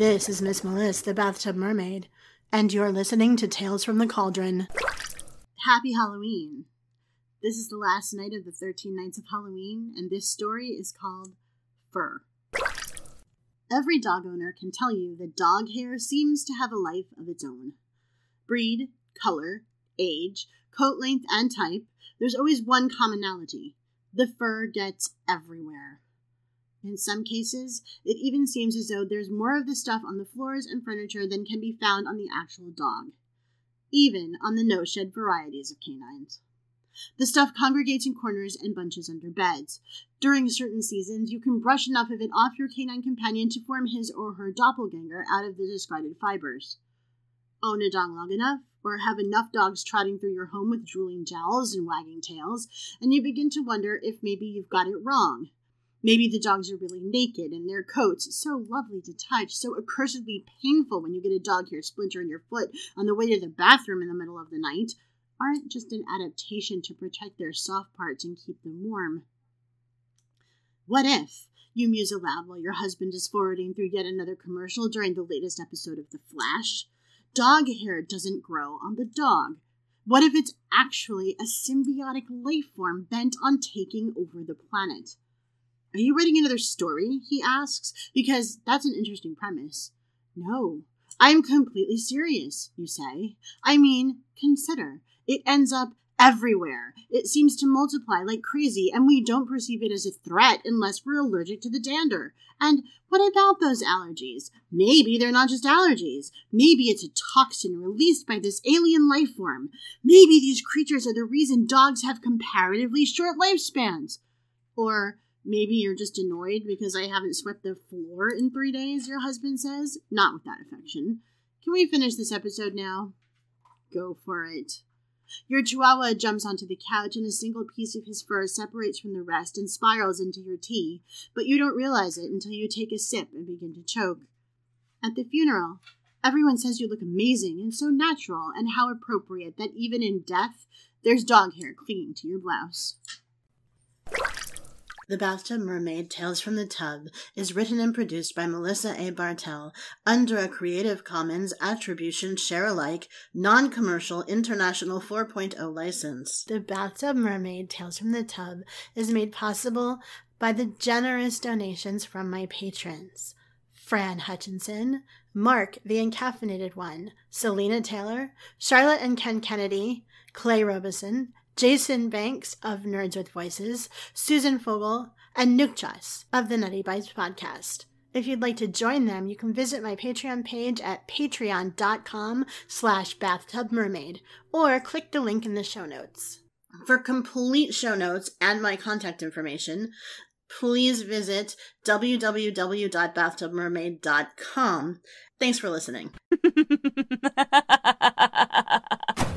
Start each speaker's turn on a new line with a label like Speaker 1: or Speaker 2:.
Speaker 1: This is Miss Melissa, the Bathtub Mermaid, and you're listening to Tales from the Cauldron. Happy Halloween! This is the last night of the 13 Nights of Halloween, and this story is called Fur. Every dog owner can tell you that dog hair seems to have a life of its own. Breed, color, age, coat length, and type, there's always one commonality the fur gets everywhere. In some cases, it even seems as though there's more of the stuff on the floors and furniture than can be found on the actual dog, even on the no shed varieties of canines. The stuff congregates in corners and bunches under beds. During certain seasons, you can brush enough of it off your canine companion to form his or her doppelganger out of the discarded fibers. Own a dog long enough, or have enough dogs trotting through your home with drooling jowls and wagging tails, and you begin to wonder if maybe you've got it wrong. Maybe the dogs are really naked and their coats, so lovely to touch, so accursedly painful when you get a dog hair splinter in your foot on the way to the bathroom in the middle of the night, aren't just an adaptation to protect their soft parts and keep them warm. What if, you muse aloud while your husband is forwarding through yet another commercial during the latest episode of The Flash? Dog hair doesn't grow on the dog. What if it's actually a symbiotic life form bent on taking over the planet? Are you writing another story? He asks, because that's an interesting premise. No, I'm completely serious, you say. I mean, consider. It ends up everywhere. It seems to multiply like crazy, and we don't perceive it as a threat unless we're allergic to the dander. And what about those allergies? Maybe they're not just allergies. Maybe it's a toxin released by this alien life form. Maybe these creatures are the reason dogs have comparatively short lifespans. Or maybe you're just annoyed because I haven't swept the floor in three days, your husband says. Not with that affection. Can we finish this episode now? Go for it. Your chihuahua jumps onto the couch, and a single piece of his fur separates from the rest and spirals into your tea, but you don't realize it until you take a sip and begin to choke. At the funeral, everyone says you look amazing and so natural, and how appropriate that even in death, there's dog hair clinging to your blouse. The Bathtub Mermaid Tales from the Tub is written and produced by Melissa A. Bartell under a Creative Commons Attribution Share Alike Non Commercial International 4.0 license. The Bathtub Mermaid Tales from the Tub is made possible by the generous donations from my patrons. Fran Hutchinson, Mark the Encaffeinated One, Selena Taylor, Charlotte and Ken Kennedy, Clay Robeson, Jason Banks of Nerds with Voices, Susan Fogel, and Nukchas of the Nutty Bites podcast. If you'd like to join them, you can visit my Patreon page at patreon.com slash bathtubmermaid or click the link in the show notes. For complete show notes and my contact information, please visit www.bathtubmermaid.com. Thanks for listening.